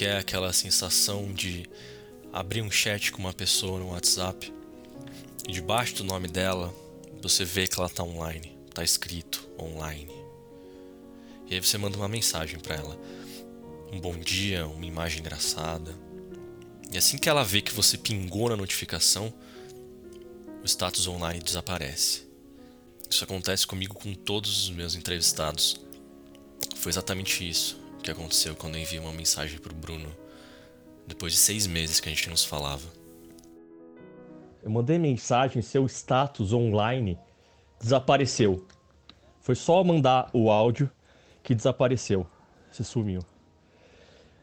que é aquela sensação de abrir um chat com uma pessoa no WhatsApp e debaixo do nome dela você vê que ela tá online, tá escrito online. E aí você manda uma mensagem para ela, um bom dia, uma imagem engraçada. E assim que ela vê que você pingou na notificação, o status online desaparece. Isso acontece comigo com todos os meus entrevistados. Foi exatamente isso que aconteceu quando eu enviei uma mensagem pro Bruno depois de seis meses que a gente não se falava. Eu mandei mensagem, seu status online desapareceu. Foi só mandar o áudio que desapareceu. Você sumiu.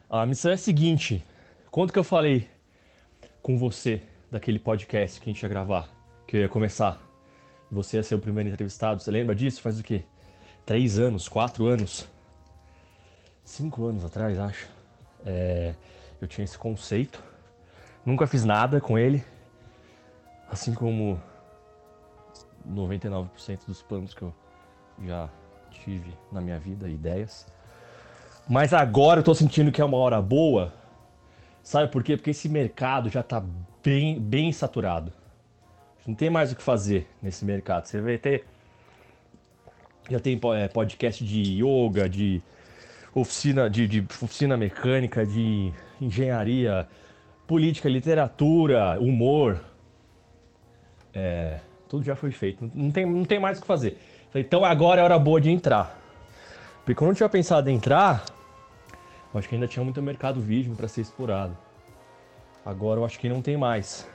A missão é a seguinte: quando que eu falei com você daquele podcast que a gente ia gravar, que eu ia começar? Você ia ser o primeiro entrevistado. Você lembra disso? Faz o quê? Três anos, quatro anos? Cinco anos atrás, acho. É, eu tinha esse conceito. Nunca fiz nada com ele. Assim como 99% dos planos que eu já tive na minha vida, ideias. Mas agora eu tô sentindo que é uma hora boa. Sabe por quê? Porque esse mercado já tá bem, bem saturado. Não tem mais o que fazer nesse mercado. Você vai ter. Já tem é, podcast de yoga, de oficina, de, de oficina mecânica, de engenharia, política, literatura, humor. É, tudo já foi feito. Não tem, não tem mais o que fazer. Então agora é hora boa de entrar. Porque quando eu tinha pensado em entrar, eu acho que ainda tinha muito mercado vídeo para ser explorado. Agora eu acho que não tem mais.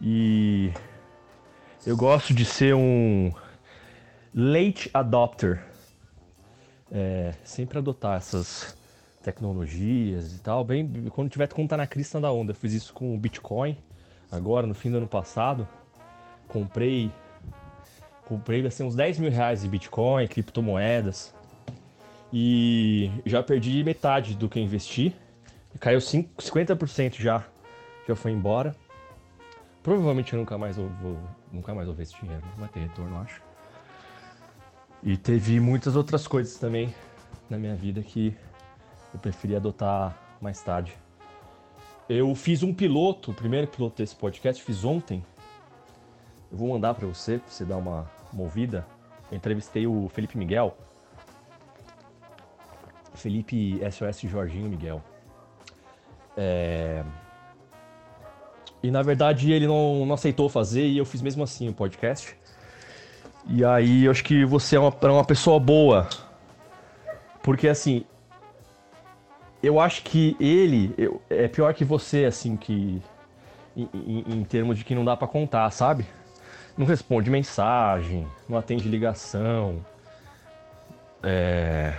E eu gosto de ser um late adopter. É, sempre adotar essas tecnologias e tal. Bem, quando tiver quando tá na crista da onda. Eu fiz isso com o Bitcoin agora no fim do ano passado. Comprei comprei assim, uns 10 mil reais de Bitcoin, criptomoedas. E já perdi metade do que investi. Caiu 5, 50% já. Já foi embora. Provavelmente eu nunca mais vou, nunca mais vou ver esse dinheiro. Não vai ter retorno, acho. E teve muitas outras coisas também na minha vida que eu preferi adotar mais tarde. Eu fiz um piloto, o primeiro piloto desse podcast, fiz ontem. Eu vou mandar para você, pra você dar uma, uma ouvida. Eu entrevistei o Felipe Miguel. Felipe SOS Jorginho Miguel. É... E na verdade ele não, não aceitou fazer e eu fiz mesmo assim o podcast. E aí eu acho que você é uma, é uma pessoa boa. Porque assim, eu acho que ele eu, é pior que você, assim, que. Em, em, em termos de que não dá para contar, sabe? Não responde mensagem, não atende ligação, é,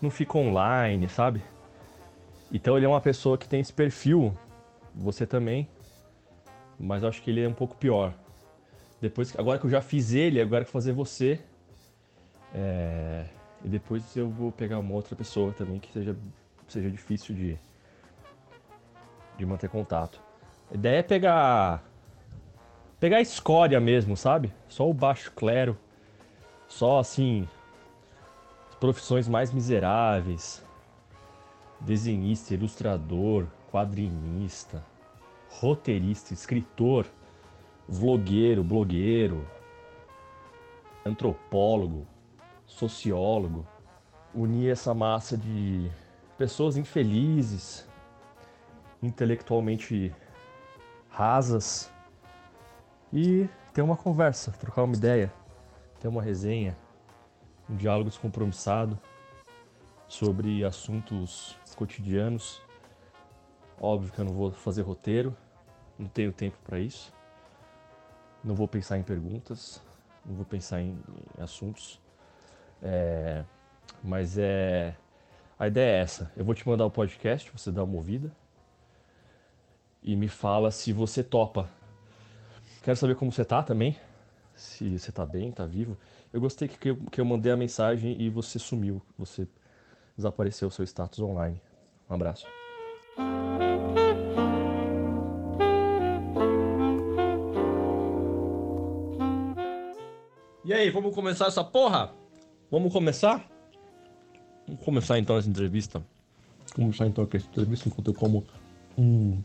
não fica online, sabe? Então ele é uma pessoa que tem esse perfil, você também, mas eu acho que ele é um pouco pior. Depois, agora que eu já fiz ele, agora que eu vou fazer você. É, e depois eu vou pegar uma outra pessoa também que seja, seja difícil de, de manter contato. A ideia é pegar. Pegar a escória mesmo, sabe? Só o baixo clero. Só assim. As profissões mais miseráveis. Desenhista, ilustrador, quadrinista, roteirista, escritor, vlogueiro, blogueiro, antropólogo, sociólogo, unir essa massa de pessoas infelizes, intelectualmente rasas e ter uma conversa, trocar uma ideia, ter uma resenha, um diálogo descompromissado sobre assuntos cotidianos. Óbvio que eu não vou fazer roteiro, não tenho tempo para isso. Não vou pensar em perguntas, não vou pensar em, em assuntos. É, mas é. A ideia é essa. Eu vou te mandar o podcast, você dá uma ouvida. E me fala se você topa. Quero saber como você tá também. Se você tá bem, tá vivo. Eu gostei que eu, que eu mandei a mensagem e você sumiu. Você desapareceu o seu status online. Um abraço. E aí, vamos começar essa porra? Vamos começar? Vamos começar então essa entrevista. começar então aqui essa entrevista enquanto eu como um,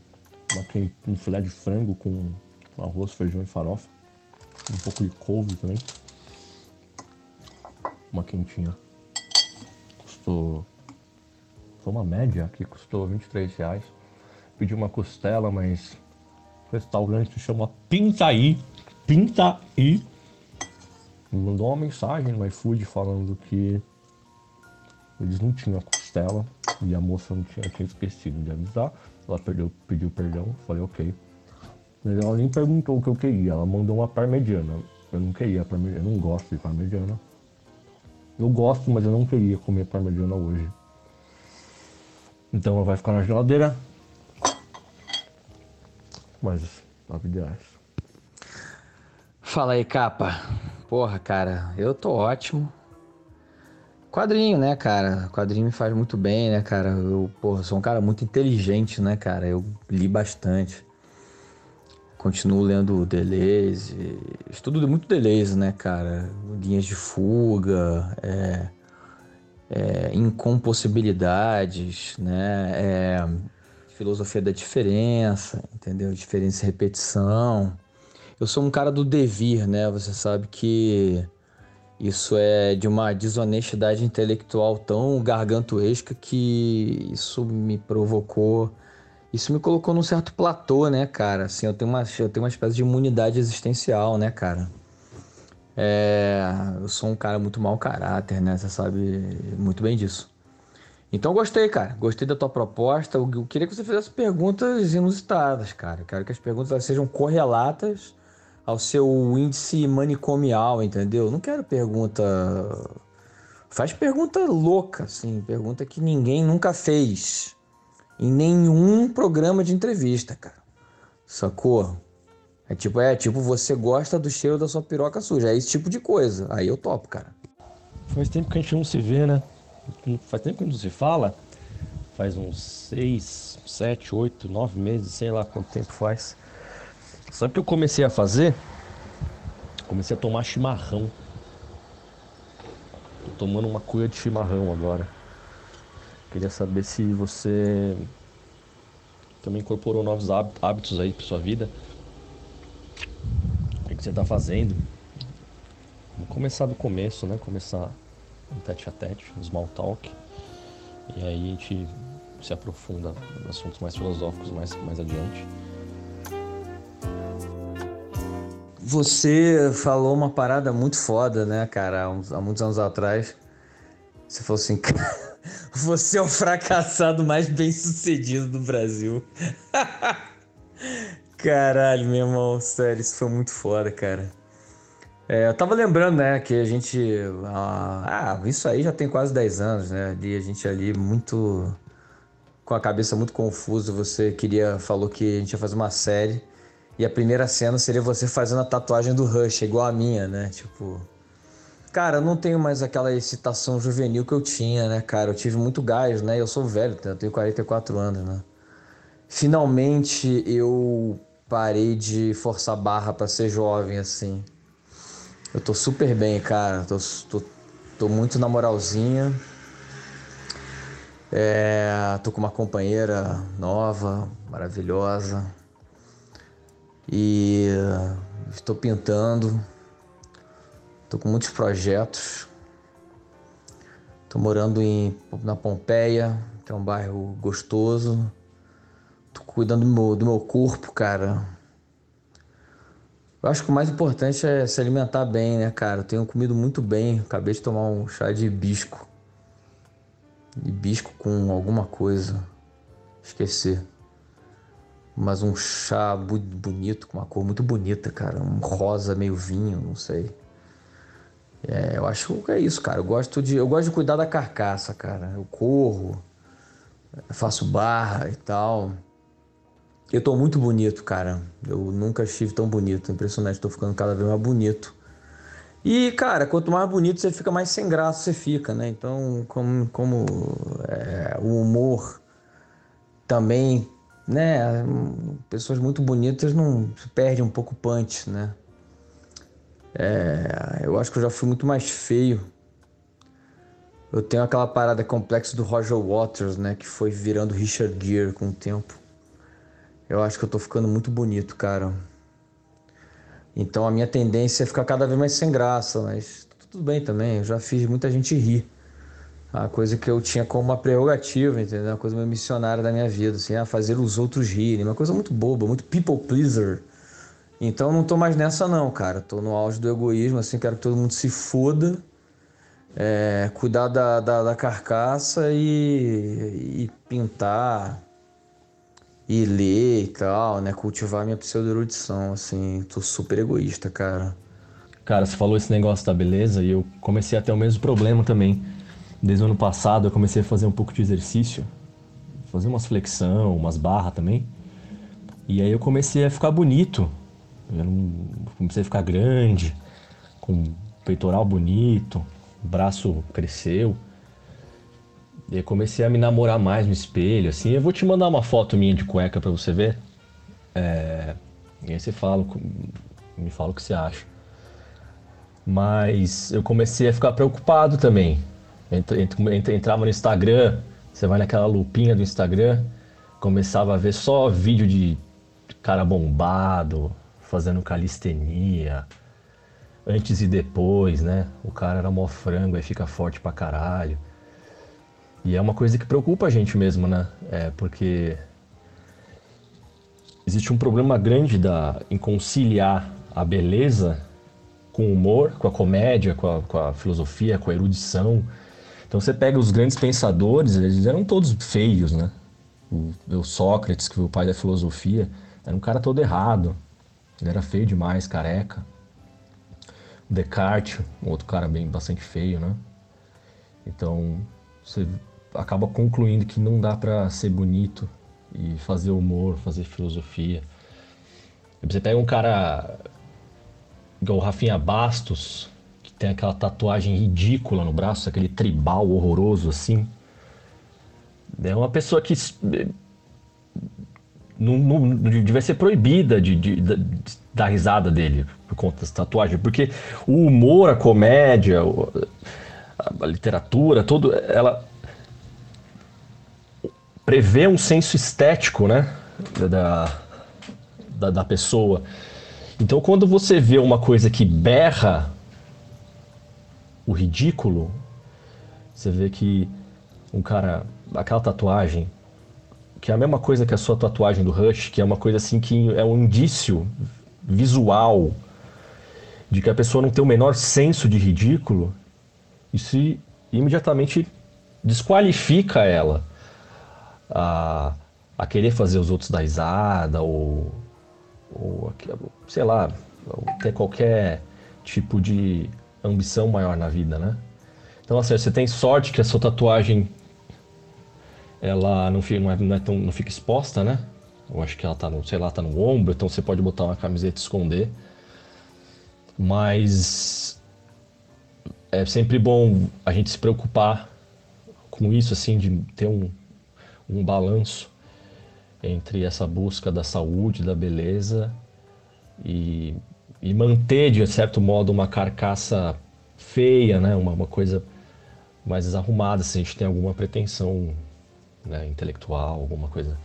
uma, um filé de frango com arroz, feijão e farofa. Um pouco de couve também. Uma quentinha. Custou. Foi uma média aqui, custou 23 reais. Pedi uma costela, mas o restaurante se chama Pintaí. Pintaí. Mandou uma mensagem no iFood falando que eles não tinham costela e a moça não tinha, tinha esquecido de avisar. Ela perdeu, pediu perdão, falei ok. Mas ela nem perguntou o que eu queria, ela mandou uma parmegiana. Eu não queria parmegiana, eu não gosto de parmegiana. Eu gosto, mas eu não queria comer parmegiana hoje. Então ela vai ficar na geladeira. Mas a vida é essa. Fala aí, capa. Porra, cara, eu tô ótimo. Quadrinho, né, cara? Quadrinho me faz muito bem, né, cara? Eu, porra, sou um cara muito inteligente, né, cara? Eu li bastante. Continuo lendo Deleuze. Estudo muito Deleuze, né, cara? Linhas de fuga, é, é, incompossibilidades, né? É, filosofia da diferença, entendeu? Diferença e repetição. Eu sou um cara do devir, né? Você sabe que isso é de uma desonestidade intelectual tão gargantuesca que isso me provocou. Isso me colocou num certo platô, né, cara? Assim, eu tenho uma, eu tenho uma espécie de imunidade existencial, né, cara? É, eu sou um cara muito mau caráter, né? Você sabe muito bem disso. Então gostei, cara. Gostei da tua proposta. Eu queria que você fizesse perguntas inusitadas, cara. Quero que as perguntas sejam correlatas ao seu índice manicomial, entendeu? Não quero pergunta. Faz pergunta louca, assim, pergunta que ninguém nunca fez em nenhum programa de entrevista, cara. Sacou? É tipo, é tipo, você gosta do cheiro da sua piroca suja. É esse tipo de coisa. Aí eu topo, cara. Faz tempo que a gente não se vê, né? Faz tempo que não se fala. Faz uns seis, sete, oito, nove meses, sei lá quanto tempo faz. Sabe o que eu comecei a fazer? Comecei a tomar chimarrão. Tô tomando uma cuia de chimarrão agora. Queria saber se você também incorporou novos hábitos aí pra sua vida. O que você tá fazendo? Vamos começar do começo, né? Começar um tete a tete, um small talk. E aí a gente se aprofunda em assuntos mais filosóficos mais, mais adiante. Você falou uma parada muito foda, né, cara, há, uns, há muitos anos atrás. Você falou assim, você é o fracassado mais bem sucedido do Brasil. Caralho, meu irmão, sério, isso foi muito foda, cara. É, eu tava lembrando, né, que a gente. Ah, isso aí já tem quase 10 anos, né? Ali a gente ali muito. com a cabeça muito confusa. Você queria. falou que a gente ia fazer uma série. E a primeira cena seria você fazendo a tatuagem do Rush, igual a minha, né? Tipo. Cara, eu não tenho mais aquela excitação juvenil que eu tinha, né, cara? Eu tive muito gás, né? Eu sou velho, eu tenho 44 anos, né? Finalmente eu parei de forçar barra para ser jovem, assim. Eu tô super bem, cara. Tô, tô, tô muito na moralzinha. É, tô com uma companheira nova, maravilhosa. E estou pintando. Estou com muitos projetos. Estou morando em, na Pompeia, que é um bairro gostoso. Estou cuidando do meu, do meu corpo, cara. Eu acho que o mais importante é se alimentar bem, né, cara? Eu tenho comido muito bem. Acabei de tomar um chá de hibisco. Hibisco com alguma coisa. Esquecer mas um chá bonito, com uma cor muito bonita, cara. Um rosa meio vinho, não sei. É, eu acho que é isso, cara. Eu gosto de, eu gosto de cuidar da carcaça, cara. Eu corro, faço barra e tal. Eu tô muito bonito, cara. Eu nunca estive tão bonito. Impressionante, tô ficando cada vez mais bonito. E, cara, quanto mais bonito você fica, mais sem graça você fica, né? Então, como, como é, o humor também né, pessoas muito bonitas não se perde um pouco o punch, né? É, eu acho que eu já fui muito mais feio Eu tenho aquela parada complexa do Roger Waters, né? Que foi virando Richard Gere com o tempo. Eu acho que eu tô ficando muito bonito, cara. Então a minha tendência é ficar cada vez mais sem graça, mas tudo bem também. Eu já fiz muita gente rir. A coisa que eu tinha como uma prerrogativa, entendeu? Uma coisa meio missionária da minha vida, assim, a fazer os outros rirem. Uma coisa muito boba, muito people pleaser. Então não tô mais nessa não, cara. Tô no auge do egoísmo, assim, quero que todo mundo se foda. É, cuidar da, da, da carcaça e, e, pintar e ler e tal, né? Cultivar minha pseudo-erudição, assim. Tô super egoísta, cara. Cara, você falou esse negócio da beleza e eu comecei a ter o mesmo problema também. Desde o ano passado eu comecei a fazer um pouco de exercício, fazer umas flexão, umas barras também. E aí eu comecei a ficar bonito. Eu comecei a ficar grande, com peitoral bonito, braço cresceu. E aí comecei a me namorar mais no espelho, assim. Eu vou te mandar uma foto minha de cueca para você ver. É... E aí você fala, me fala o que você acha. Mas eu comecei a ficar preocupado também. Entrava no Instagram, você vai naquela lupinha do Instagram, começava a ver só vídeo de cara bombado, fazendo calistenia, antes e depois, né? O cara era mó frango, aí fica forte pra caralho. E é uma coisa que preocupa a gente mesmo, né? É porque existe um problema grande da, em conciliar a beleza com o humor, com a comédia, com a, com a filosofia, com a erudição. Então você pega os grandes pensadores, eles eram todos feios, né? O, o Sócrates, que foi o pai da filosofia, era um cara todo errado. Ele era feio demais, careca. O Descartes, outro cara bem bastante feio, né? Então você acaba concluindo que não dá para ser bonito e fazer humor, fazer filosofia. Você pega um cara igual o Rafinha Bastos, tem aquela tatuagem ridícula no braço, aquele tribal horroroso assim. É uma pessoa que não, não, devia ser proibida de, de, de, da risada dele por conta das tatuagens, porque o humor, a comédia, a, literatura, tudo, ela prevê um senso estético, né, da, da, da pessoa. Então, quando você vê uma coisa que berra o ridículo, você vê que um cara, aquela tatuagem, que é a mesma coisa que a sua tatuagem do Rush, que é uma coisa assim que é um indício visual de que a pessoa não tem o menor senso de ridículo, isso imediatamente desqualifica ela a, a querer fazer os outros dar risada ou ou sei lá, ter qualquer tipo de ambição maior na vida, né? Então, assim, você tem sorte que a sua tatuagem ela não fica, não, é, não, é tão, não fica exposta, né? Eu acho que ela tá no, sei lá, tá no ombro, então você pode botar uma camiseta e esconder. Mas é sempre bom a gente se preocupar com isso, assim, de ter um, um balanço entre essa busca da saúde, da beleza e, e manter, de certo modo, uma carcaça feia, né? uma, uma coisa mais desarrumada, se a gente tem alguma pretensão né, intelectual, alguma coisa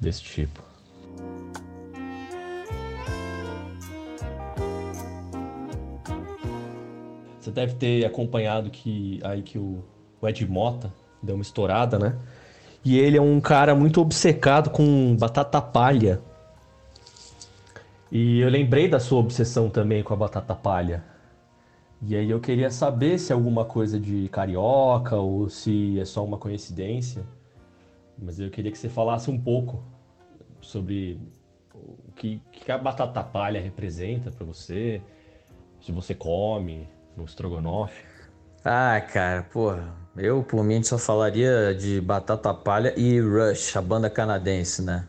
desse tipo. Você deve ter acompanhado que aí que o, o Ed Mota deu uma estourada, né? E ele é um cara muito obcecado com batata palha. E eu lembrei da sua obsessão também com a batata palha. E aí eu queria saber se é alguma coisa de carioca ou se é só uma coincidência. Mas eu queria que você falasse um pouco sobre o que, que a batata palha representa para você, se você come no estrogonofe. Ah, cara, porra. Eu, por mim, só falaria de Batata Palha e Rush, a banda canadense, né?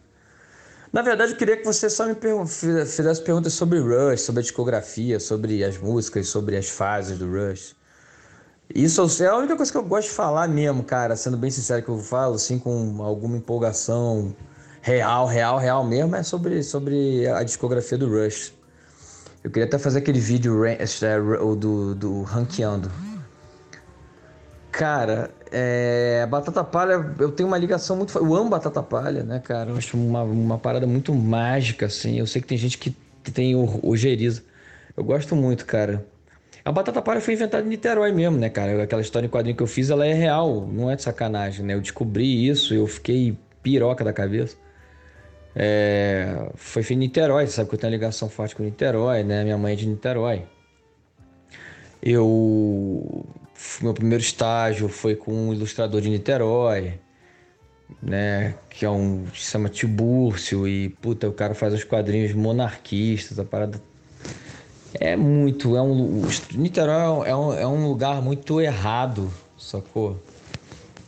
Na verdade, eu queria que você só me fizesse perguntas sobre Rush, sobre a discografia, sobre as músicas, sobre as fases do Rush. Isso é a única coisa que eu gosto de falar mesmo, cara, sendo bem sincero que eu falo, assim, com alguma empolgação real, real, real mesmo, é sobre, sobre a discografia do Rush. Eu queria até fazer aquele vídeo é, do, do Rankeando Cara, é, batata palha, eu tenho uma ligação muito. Eu amo batata palha, né, cara? Eu acho uma, uma parada muito mágica, assim. Eu sei que tem gente que tem ojeriza. Eu gosto muito, cara. A batata palha foi inventada em Niterói mesmo, né, cara? Aquela história em quadrinho que eu fiz, ela é real, não é de sacanagem, né? Eu descobri isso, eu fiquei piroca da cabeça. É, foi feito em Niterói, sabe que eu tenho uma ligação forte com Niterói, né? Minha mãe é de Niterói. Eu. Meu primeiro estágio foi com um ilustrador de Niterói, né? Que é um. se chama Tibúrcio, e puta, o cara faz os quadrinhos monarquistas, a parada. É muito. É um, Niterói é um, é um lugar muito errado, sacou?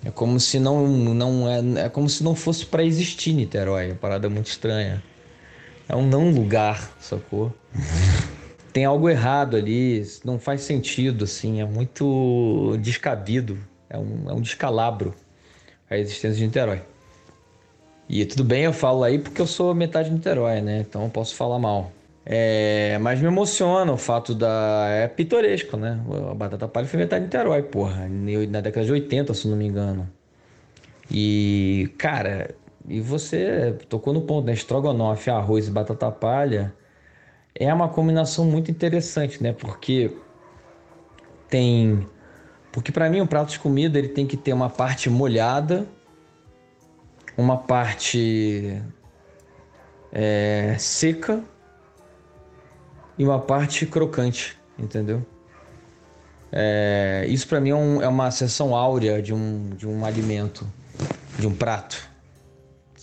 É como se não, não é, é como se não fosse para existir Niterói, é uma parada muito estranha. É um não lugar, sacou? Tem algo errado ali, não faz sentido, assim, é muito descabido, é um, é um descalabro a existência de Niterói. E tudo bem, eu falo aí porque eu sou metade de Niterói, né? Então eu posso falar mal. É, mas me emociona o fato da. É pitoresco, né? A Batata Palha foi inventada em Niterói, porra. Na década de 80, se não me engano. E, cara, e você tocou no ponto, né? Estrogonofe, arroz e batata palha é uma combinação muito interessante, né? Porque tem. Porque para mim um prato de comida ele tem que ter uma parte molhada, uma parte é, seca e uma parte crocante, entendeu? É, isso para mim é, um, é, uma seção áurea de um, de um alimento, de um prato.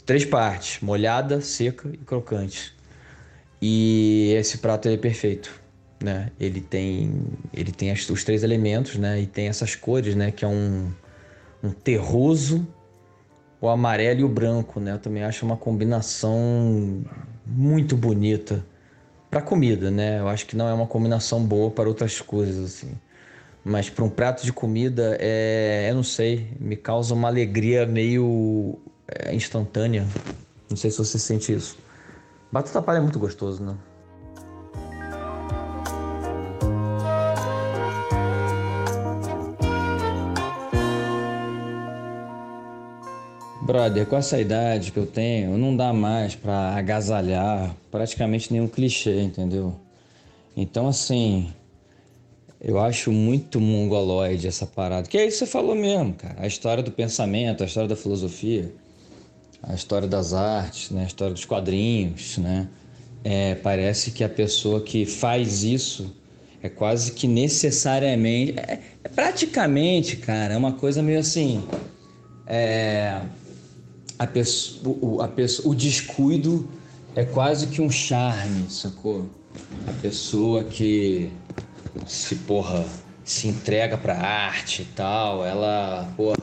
Três partes: molhada, seca e crocante. E esse prato é perfeito, né? Ele tem, ele tem as, os três elementos, né? E tem essas cores, né? Que é um, um terroso, o amarelo e o branco, né? Eu também acho uma combinação muito bonita para comida, né? Eu acho que não é uma combinação boa para outras coisas assim. Mas para um prato de comida é, eu não sei, me causa uma alegria meio é, instantânea. Não sei se você sente isso. Batata palha é muito gostoso, né? Brother, com essa idade que eu tenho, não dá mais para agasalhar praticamente nenhum clichê, entendeu? Então, assim, eu acho muito mongoloide essa parada. Que é isso que você falou mesmo, cara. A história do pensamento, a história da filosofia, a história das artes, né? a história dos quadrinhos, né? É, parece que a pessoa que faz isso é quase que necessariamente. É, é praticamente, cara, é uma coisa meio assim. É, a pessoa, a o descuido é quase que um charme, sacou? A pessoa que se, porra, se entrega pra arte e tal, ela, porra,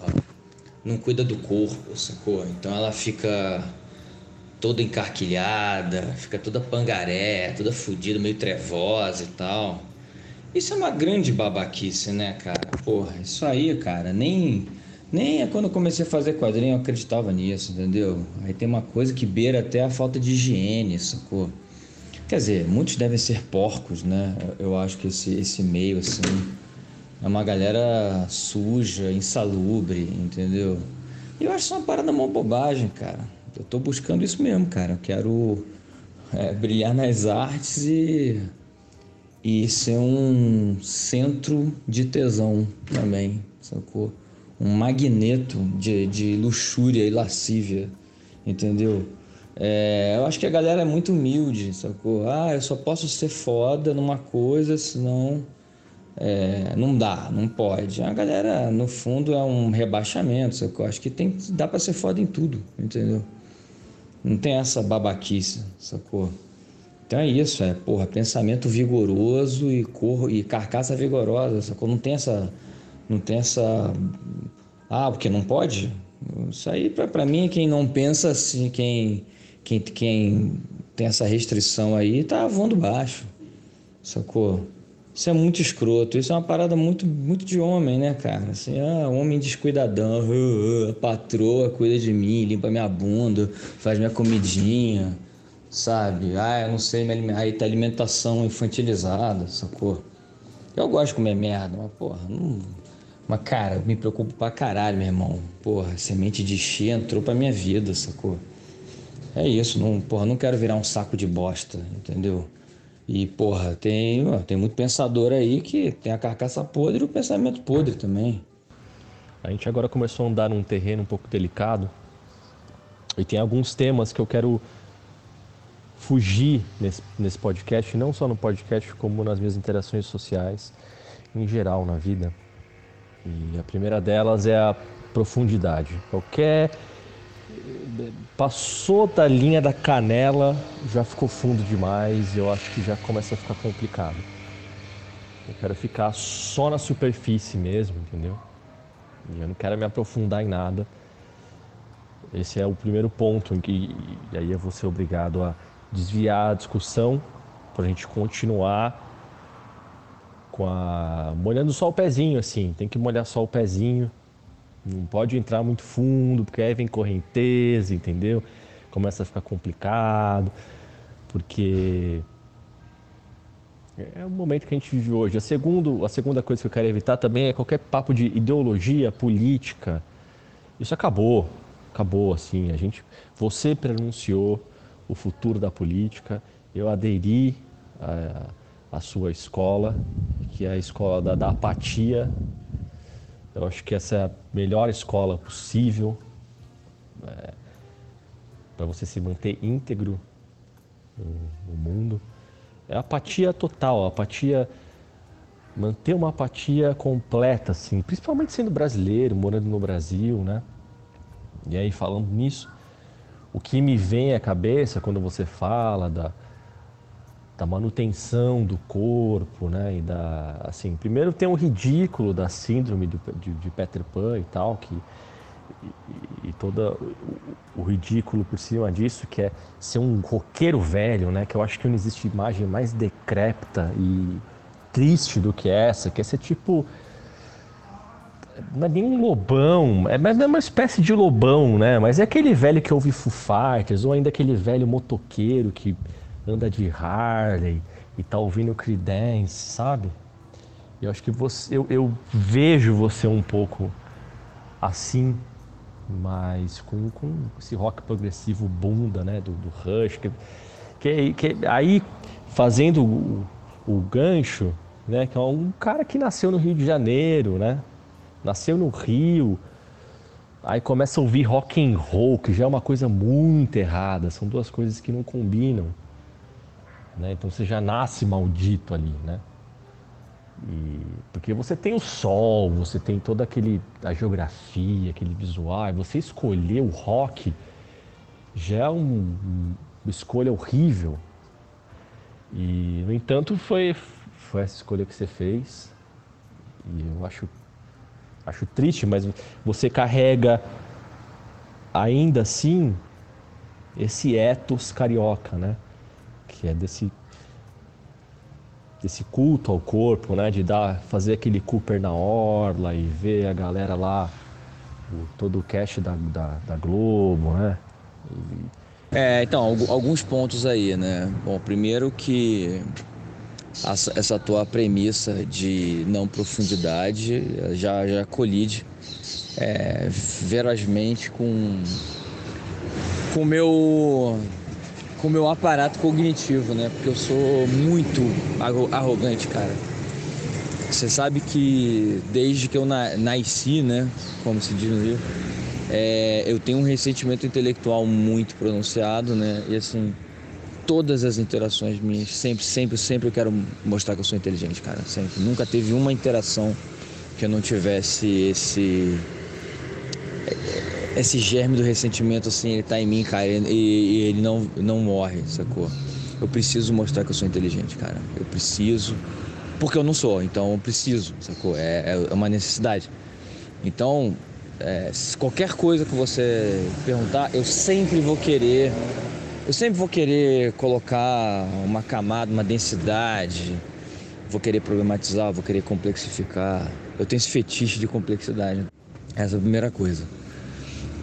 não cuida do corpo, sacou? Então ela fica toda encarquilhada, fica toda pangaré, toda fodida, meio trevosa e tal. Isso é uma grande babaquice, né, cara? Porra, isso aí, cara, nem nem é quando eu comecei a fazer quadrinho eu acreditava nisso, entendeu? Aí tem uma coisa que beira até a falta de higiene, sacou? Quer dizer, muitos devem ser porcos, né? Eu acho que esse, esse meio, assim, é uma galera suja, insalubre, entendeu? E eu acho isso uma parada uma bobagem, cara. Eu tô buscando isso mesmo, cara. Eu quero é, brilhar nas artes e, e ser um centro de tesão também, sacou? um magneto de, de luxúria e lascívia, entendeu? É, eu acho que a galera é muito humilde, sacou? Ah, eu só posso ser foda numa coisa, senão é, não dá, não pode. A galera, no fundo, é um rebaixamento, sacou? Acho que tem, dá pra ser foda em tudo, entendeu? Não tem essa babaquice, sacou? Então é isso, é, porra, pensamento vigoroso e, cor, e carcaça vigorosa, sacou? Não tem essa não tem essa. Ah, porque não pode? Isso aí, para mim, quem não pensa assim, quem, quem, quem tem essa restrição aí, tá voando baixo. Sacou? Isso é muito escroto. Isso é uma parada muito, muito de homem, né, cara? Assim, ah, homem descuidadão. Uh, uh, patroa cuida de mim, limpa minha bunda, faz minha comidinha, sabe? Ah, eu não sei, minha, aí tá alimentação infantilizada, sacou? Eu gosto de comer merda, mas porra, não Mas, cara, me preocupo pra caralho, meu irmão. Porra, semente de chia entrou pra minha vida, sacou? É isso, não, porra, não quero virar um saco de bosta, entendeu? E, porra, tem, ó, tem muito pensador aí que tem a carcaça podre e o pensamento podre também. A gente agora começou a andar num terreno um pouco delicado e tem alguns temas que eu quero fugir nesse, nesse podcast, não só no podcast, como nas minhas interações sociais, em geral na vida. E a primeira delas é a profundidade. Qualquer passou da linha da canela, já ficou fundo demais, eu acho que já começa a ficar complicado. Eu quero ficar só na superfície mesmo, entendeu? Eu não quero me aprofundar em nada. Esse é o primeiro ponto em que e aí eu vou ser obrigado a desviar a discussão para a gente continuar com a molhando só o pezinho assim, tem que molhar só o pezinho não pode entrar muito fundo, porque aí vem correnteza, entendeu? Começa a ficar complicado, porque é o momento que a gente vive hoje. A, segundo, a segunda coisa que eu quero evitar também é qualquer papo de ideologia política. Isso acabou, acabou assim. A gente, você pronunciou o futuro da política. Eu aderi à sua escola, que é a escola da, da apatia, eu acho que essa é a melhor escola possível é, para você se manter íntegro no, no mundo. É apatia total, apatia manter uma apatia completa, assim, principalmente sendo brasileiro, morando no Brasil, né? E aí falando nisso, o que me vem à cabeça quando você fala da, da manutenção do corpo, né? E da, assim, primeiro tem o ridículo da síndrome de, de, de Peter Pan e tal, que e, e todo o, o, ridículo por cima disso, que é ser um roqueiro velho, né? Que eu acho que não existe imagem mais decrépita e triste do que essa, que é ser tipo não é nem um lobão, é, mas é uma espécie de lobão, né? Mas é aquele velho que ouve Foo Fighters, ou ainda aquele velho motoqueiro que anda de Harley e tá ouvindo Creedence, sabe? Eu acho que você, eu, eu vejo você um pouco assim, mas com, com esse rock progressivo bunda, né, do, do Rush, que, que, que aí fazendo o, o gancho, né, que é um cara que nasceu no Rio de Janeiro, né, nasceu no Rio, aí começa a ouvir rock and roll, que já é uma coisa muito errada, são duas coisas que não combinam. Né? Então você já nasce maldito ali, né? E, porque você tem o sol, você tem toda aquele a geografia, aquele visual, você escolher o rock já é um, uma escolha horrível. E no entanto foi foi essa escolha que você fez. E eu acho acho triste, mas você carrega ainda assim esse ethos carioca, né? Que é desse desse culto ao corpo, né, de dar fazer aquele Cooper na orla e ver a galera lá, o, todo o cast da, da, da Globo, né? E... É, então, alguns pontos aí, né? Bom, primeiro que essa tua premissa de não profundidade já, já colide é, verazmente com o meu com o meu aparato cognitivo, né? Porque eu sou muito arrogante, cara. Você sabe que desde que eu nasci, né? Como se diz no Rio, é, eu tenho um ressentimento intelectual muito pronunciado, né? E assim, todas as interações minhas, sempre, sempre, sempre eu quero mostrar que eu sou inteligente, cara. Sempre. Nunca teve uma interação que eu não tivesse esse esse germe do ressentimento, assim, ele tá em mim, cara, e, e, ele não, não morre, sacou? Eu preciso mostrar que eu sou inteligente, cara. Eu preciso. Porque eu não sou, então eu preciso, sacou? É, é uma necessidade. Então, é, qualquer coisa que você perguntar, eu sempre vou querer. Eu sempre vou querer colocar uma camada, uma densidade. Vou querer problematizar, vou querer complexificar. Eu tenho esse fetiche de complexidade. Essa é a primeira coisa.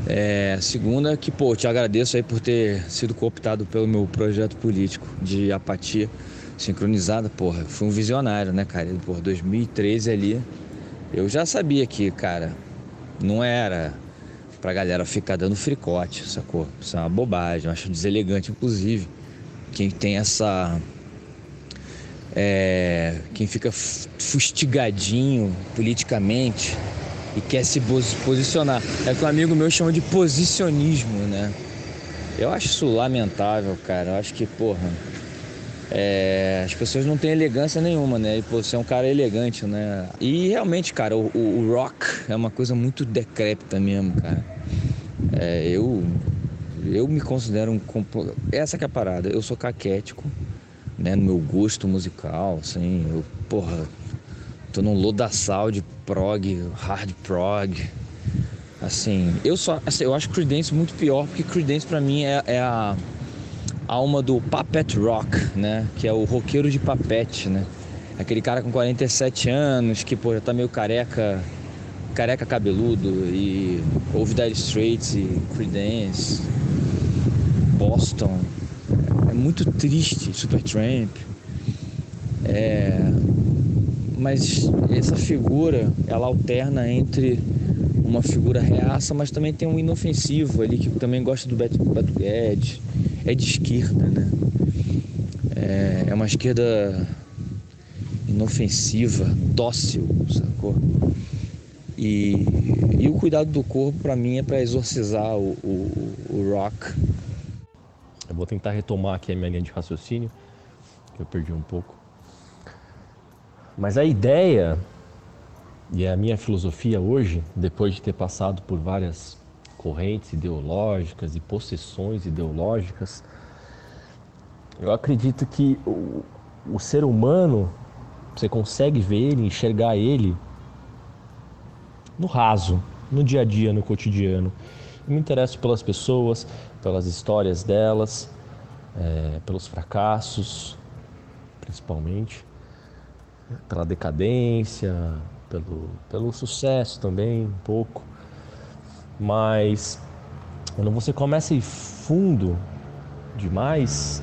É, segunda, que, pô, te agradeço aí por ter sido cooptado pelo meu projeto político de apatia sincronizada, porra. Fui um visionário, né, cara? Por 2013 ali, eu já sabia que, cara, não era pra galera ficar dando fricote, sacou? Isso é uma bobagem, eu acho deselegante, inclusive. Quem tem essa. É, quem fica fustigadinho politicamente e quer se posicionar. É o que um amigo meu chama de posicionismo, né? Eu acho isso lamentável, cara. Eu acho que, porra, é, as pessoas não têm elegância nenhuma, né? E pô, você é um cara elegante, né? E realmente, cara, o, o, rock é uma coisa muito decrépita mesmo, cara. É, eu, eu me considero um. Essa é a parada. Eu sou caquético, né? No meu gosto musical, assim. Eu, porra, tô num lodaçal de prog, hard prog. Assim, eu só. Assim, eu acho Creedence muito pior, porque Creedence pra mim é, é a alma do Puppet Rock, né? Que é o roqueiro de papete, né? Aquele cara com 47 anos que, pô, já tá meio careca, careca cabeludo e ouve Dire Straits e Creedence, Boston. É muito triste, Supertramp. É... Mas essa figura, ela alterna entre uma figura reaça, mas também tem um inofensivo ali que também gosta do Beto Guedes é de esquerda, né? É, é uma esquerda inofensiva, dócil, sacou? E, e o cuidado do corpo, para mim, é para exorcizar o, o, o rock. Eu vou tentar retomar aqui a minha linha de raciocínio, que eu perdi um pouco. Mas a ideia e a minha filosofia hoje, depois de ter passado por várias correntes ideológicas e possessões ideológicas, eu acredito que o, o ser humano, você consegue ver ele, enxergar ele no raso, no dia a dia, no cotidiano. Eu me interesso pelas pessoas, pelas histórias delas, é, pelos fracassos, principalmente, pela decadência, pelo, pelo sucesso também, um pouco. Mas quando você começa a ir fundo demais,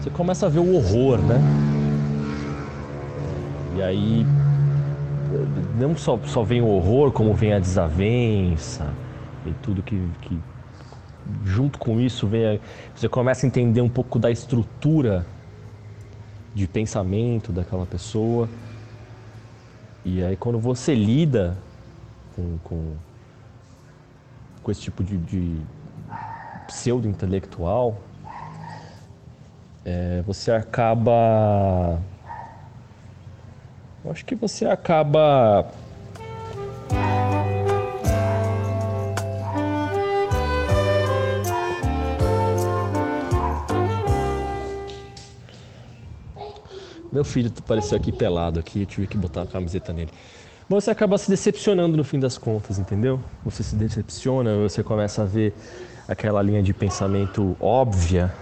você começa a ver o horror, né? E aí não só, só vem o horror, como vem a desavença e tudo que, que junto com isso vem a, você começa a entender um pouco da estrutura de pensamento daquela pessoa. E aí quando você lida com, com com esse tipo de, de pseudo-intelectual, é, você acaba. Eu acho que você acaba. Meu filho apareceu aqui pelado aqui, eu tive que botar a camiseta nele você acaba se decepcionando no fim das contas, entendeu? Você se decepciona, você começa a ver aquela linha de pensamento óbvia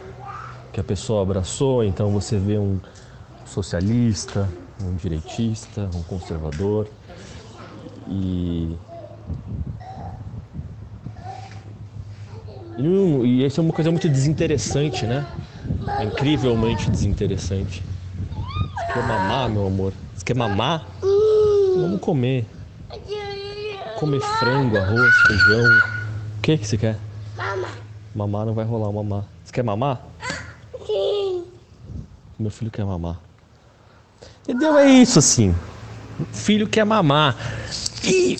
que a pessoa abraçou, então você vê um socialista, um direitista, um conservador e e isso é uma coisa muito desinteressante, né? incrivelmente desinteressante. Você quer mamar, meu amor? Você quer mamar? Vamos comer. Comer frango, arroz, feijão. O que que você quer? Mamar. Mamar não vai rolar, mamar. Você quer mamar? Sim. Meu filho quer mamar. Entendeu? É isso assim. O filho quer mamar. E,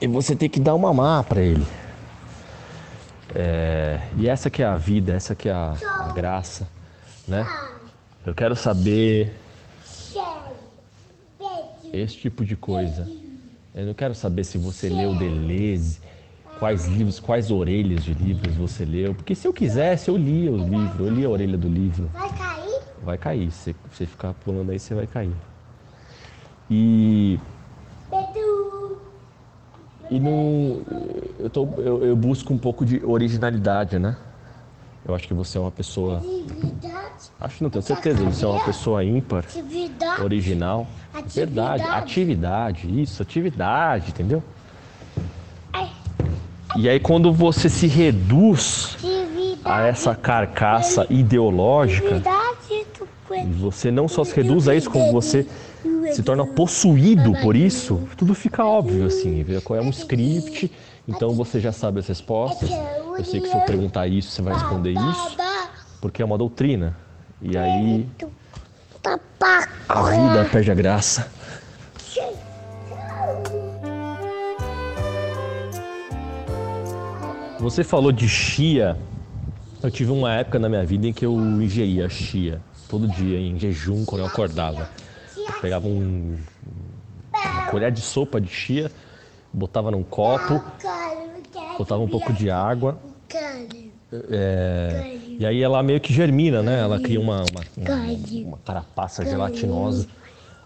e você tem que dar um mamar para ele. É, e essa que é a vida, essa que é a, a graça, né? Eu quero saber esse tipo de coisa. Eu não quero saber se você leu Deleuze, quais livros, quais orelhas de livros você leu, porque se eu quisesse eu lia o livro, eu lia a orelha do livro. Vai cair? Vai cair, se você ficar pulando aí você vai cair. E e não eu, tô, eu, eu busco um pouco de originalidade, né? Eu acho que você é uma pessoa. Acho que não tenho certeza. Você é uma pessoa ímpar, original. Verdade, atividade, isso, atividade, entendeu? E aí quando você se reduz a essa carcaça ideológica, você não só se reduz a isso, como você se torna possuído por isso, tudo fica óbvio, assim. É um script, então você já sabe as respostas. Eu sei que se eu perguntar isso, você vai responder isso, porque é uma doutrina. E aí a vida perde a graça. Você falou de chia. Eu tive uma época na minha vida em que eu ingeria chia todo dia, em jejum, quando eu acordava. Eu pegava um, uma colher de sopa de chia, botava num copo, botava um pouco de água. É, e aí ela meio que germina, né? Ela cria uma, uma, uma, uma carapaça gelatinosa.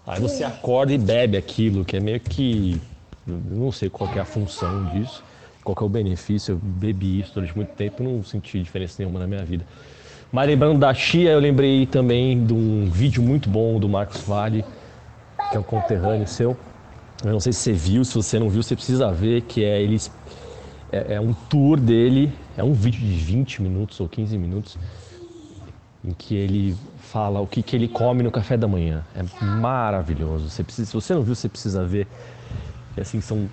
Aí você acorda e bebe aquilo, que é meio que. Não sei qual é a função disso, qual é o benefício. Eu bebi isso durante muito tempo e não senti diferença nenhuma na minha vida. Mas lembrando da Chia, eu lembrei também de um vídeo muito bom do Marcos Vale, que é um conterrâneo seu. Eu não sei se você viu, se você não viu, você precisa ver, que é eles. É, é um tour dele, é um vídeo de 20 minutos ou 15 minutos, em que ele fala o que, que ele come no café da manhã. É maravilhoso. Você precisa, se você não viu, você precisa ver. E assim, são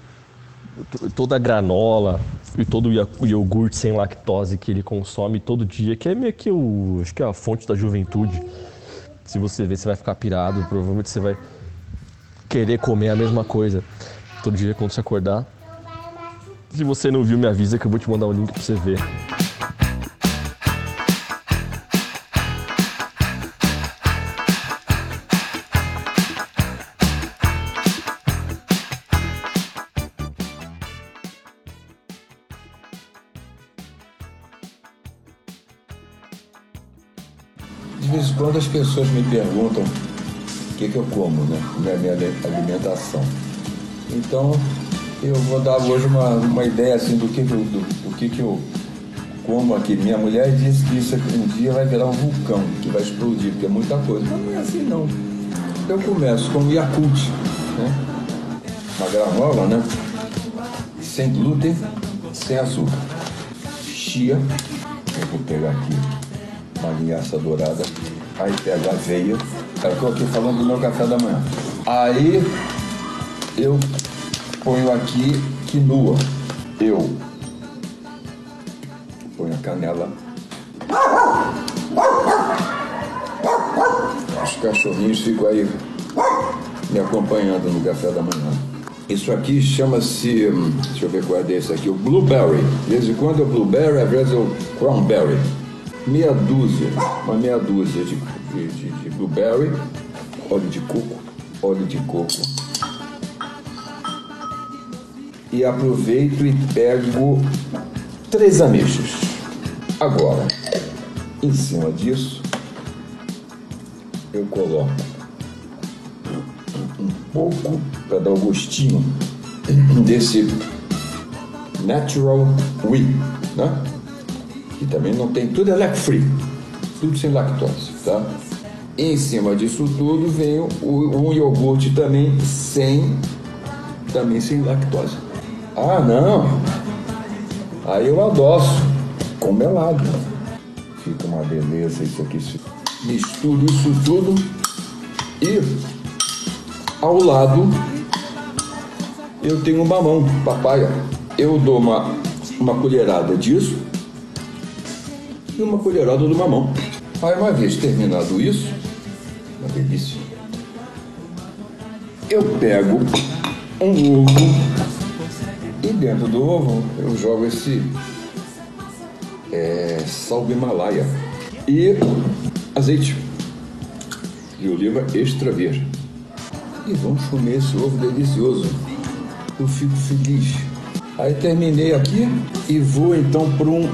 toda a granola e todo o iogurte sem lactose que ele consome todo dia, que é meio que o, acho que é a fonte da juventude. Se você ver, você vai ficar pirado, provavelmente você vai querer comer a mesma coisa todo dia quando você acordar. Se você não viu, me avisa que eu vou te mandar o link para você ver. Pessoas me perguntam o que, que eu como, né? Como é a minha alimentação. Então, eu vou dar hoje uma, uma ideia assim do que, que eu, do, do que, que eu como aqui. Minha mulher disse que isso um dia vai virar um vulcão, que vai explodir, porque é muita coisa. Mas não é assim não. Eu começo com Yakult, né? Uma granola, né? Sem glúten, sem açúcar. Chia, eu vou pegar aqui uma linhaça dourada, aí pego a aveia, eu estou aqui falando do meu café da manhã. Aí eu ponho aqui quinoa. Eu ponho a canela. Os cachorrinhos ficam aí me acompanhando no café da manhã. Isso aqui chama-se, hum, deixa eu ver qual é desse aqui, o blueberry. De vez em quando é blueberry, às vezes é o cranberry. Meia dúzia, uma meia dúzia de, de, de, de blueberry, óleo de coco, óleo de coco, e aproveito e pego três ameixas. Agora, em cima disso, eu coloco um pouco para dar o gostinho desse natural whey, né? Que também não tem tudo é lact free, tudo sem lactose, tá? E em cima disso tudo vem o, um iogurte também sem também sem lactose. Ah, não. Aí eu adoço com melado. Fica uma beleza isso aqui. Misturo isso tudo e ao lado eu tenho um mamão, papaya. Eu dou uma, uma colherada disso e uma colherada do mamão. Aí uma vez terminado isso, uma delícia, eu pego um ovo e dentro do ovo eu jogo esse é, sal do Himalaia e azeite de oliva extra verde. E vamos comer esse ovo delicioso. Eu fico feliz. Aí terminei aqui e vou então para um.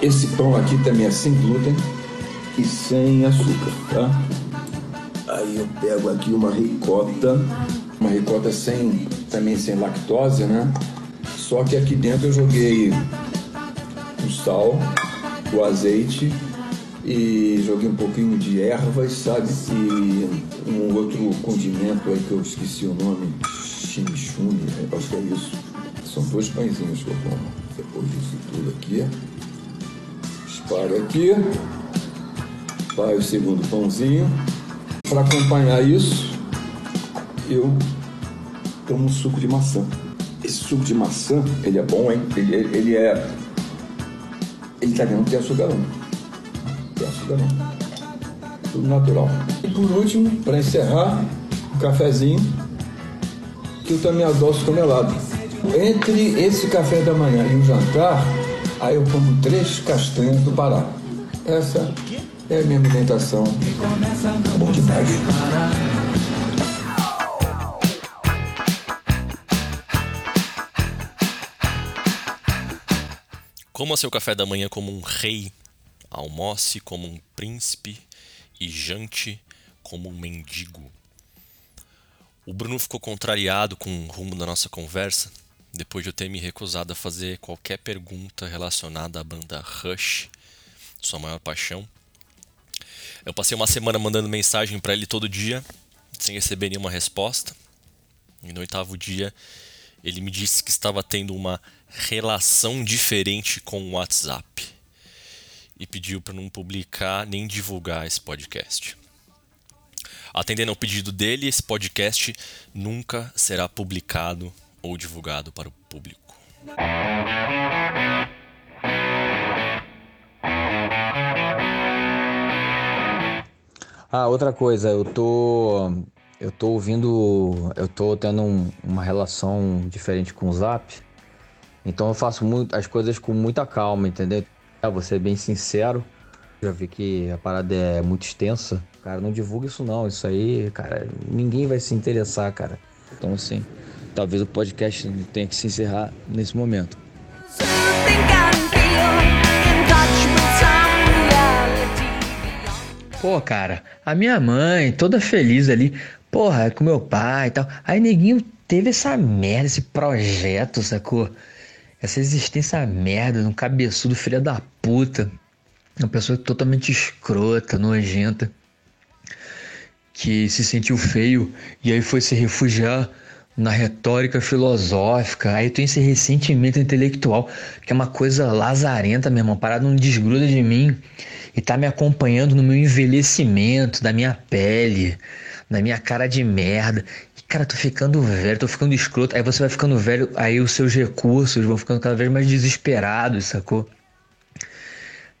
Esse pão aqui também é sem glúten e sem açúcar, tá? Aí eu pego aqui uma ricota, uma ricota sem também sem lactose, né? Só que aqui dentro eu joguei o sal, o azeite e joguei um pouquinho de ervas, sabe? E um outro condimento aí que eu esqueci o nome, chimichurri, acho que é isso. São dois pãezinhos que eu como. Depois disso tudo aqui, espalho aqui, vai o segundo pãozinho. Para acompanhar isso, eu tomo suco de maçã. Esse suco de maçã, ele é bom, hein? Ele, ele é. Ele tá não tem açúcar não. Tem açúcar não. Tudo natural. E por último, para encerrar, um cafezinho, que eu também adoço melado. Entre esse café da manhã e o jantar, aí eu como três castanhas do Pará. Essa é a minha alimentação. Bom demais. Coma seu café da manhã como um rei, almoce como um príncipe e jante como um mendigo. O Bruno ficou contrariado com o rumo da nossa conversa depois de eu ter me recusado a fazer qualquer pergunta relacionada à banda Rush, sua maior paixão. Eu passei uma semana mandando mensagem para ele todo dia, sem receber nenhuma resposta. E no oitavo dia, ele me disse que estava tendo uma relação diferente com o WhatsApp e pediu para não publicar nem divulgar esse podcast. Atendendo ao pedido dele, esse podcast nunca será publicado ou divulgado para o público. Ah, outra coisa, eu tô. Eu tô ouvindo. Eu tô tendo um, uma relação diferente com o Zap. Então eu faço muito, as coisas com muita calma, entendeu? Ah, vou ser bem sincero. Já vi que a parada é muito extensa. Cara, não divulga isso não. Isso aí, cara, ninguém vai se interessar, cara. Então assim talvez o podcast tenha que se encerrar nesse momento. Pô, cara, a minha mãe, toda feliz ali, porra, com meu pai e tal. Aí neguinho teve essa merda, esse projeto, sacou? Essa existência merda, um cabeçudo filho da puta. Uma pessoa totalmente escrota, nojenta. Que se sentiu feio e aí foi se refugiar na retórica filosófica, aí tem esse ressentimento intelectual, que é uma coisa lazarenta, meu irmão, parado não desgruda de mim e tá me acompanhando no meu envelhecimento, da minha pele, na minha cara de merda. E, cara, tô ficando velho, tô ficando escroto. Aí você vai ficando velho, aí os seus recursos vão ficando cada vez mais desesperados, sacou?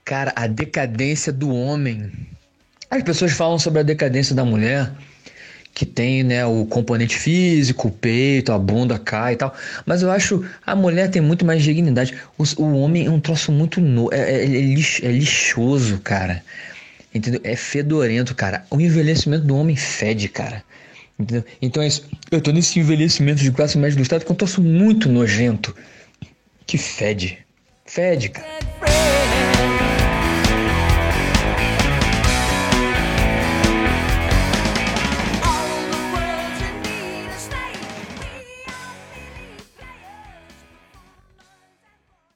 Cara, a decadência do homem. As pessoas falam sobre a decadência da mulher que tem né, o componente físico, o peito, a bunda cai e tal. Mas eu acho a mulher tem muito mais dignidade. O, o homem é um troço muito é, é, é, é lixoso, cara. Entendeu? É fedorento, cara. O envelhecimento do homem fede, cara. Entendeu? Então é isso. Eu tô nesse envelhecimento de classe média do estado que é um troço muito nojento. Que fede. Fede, cara.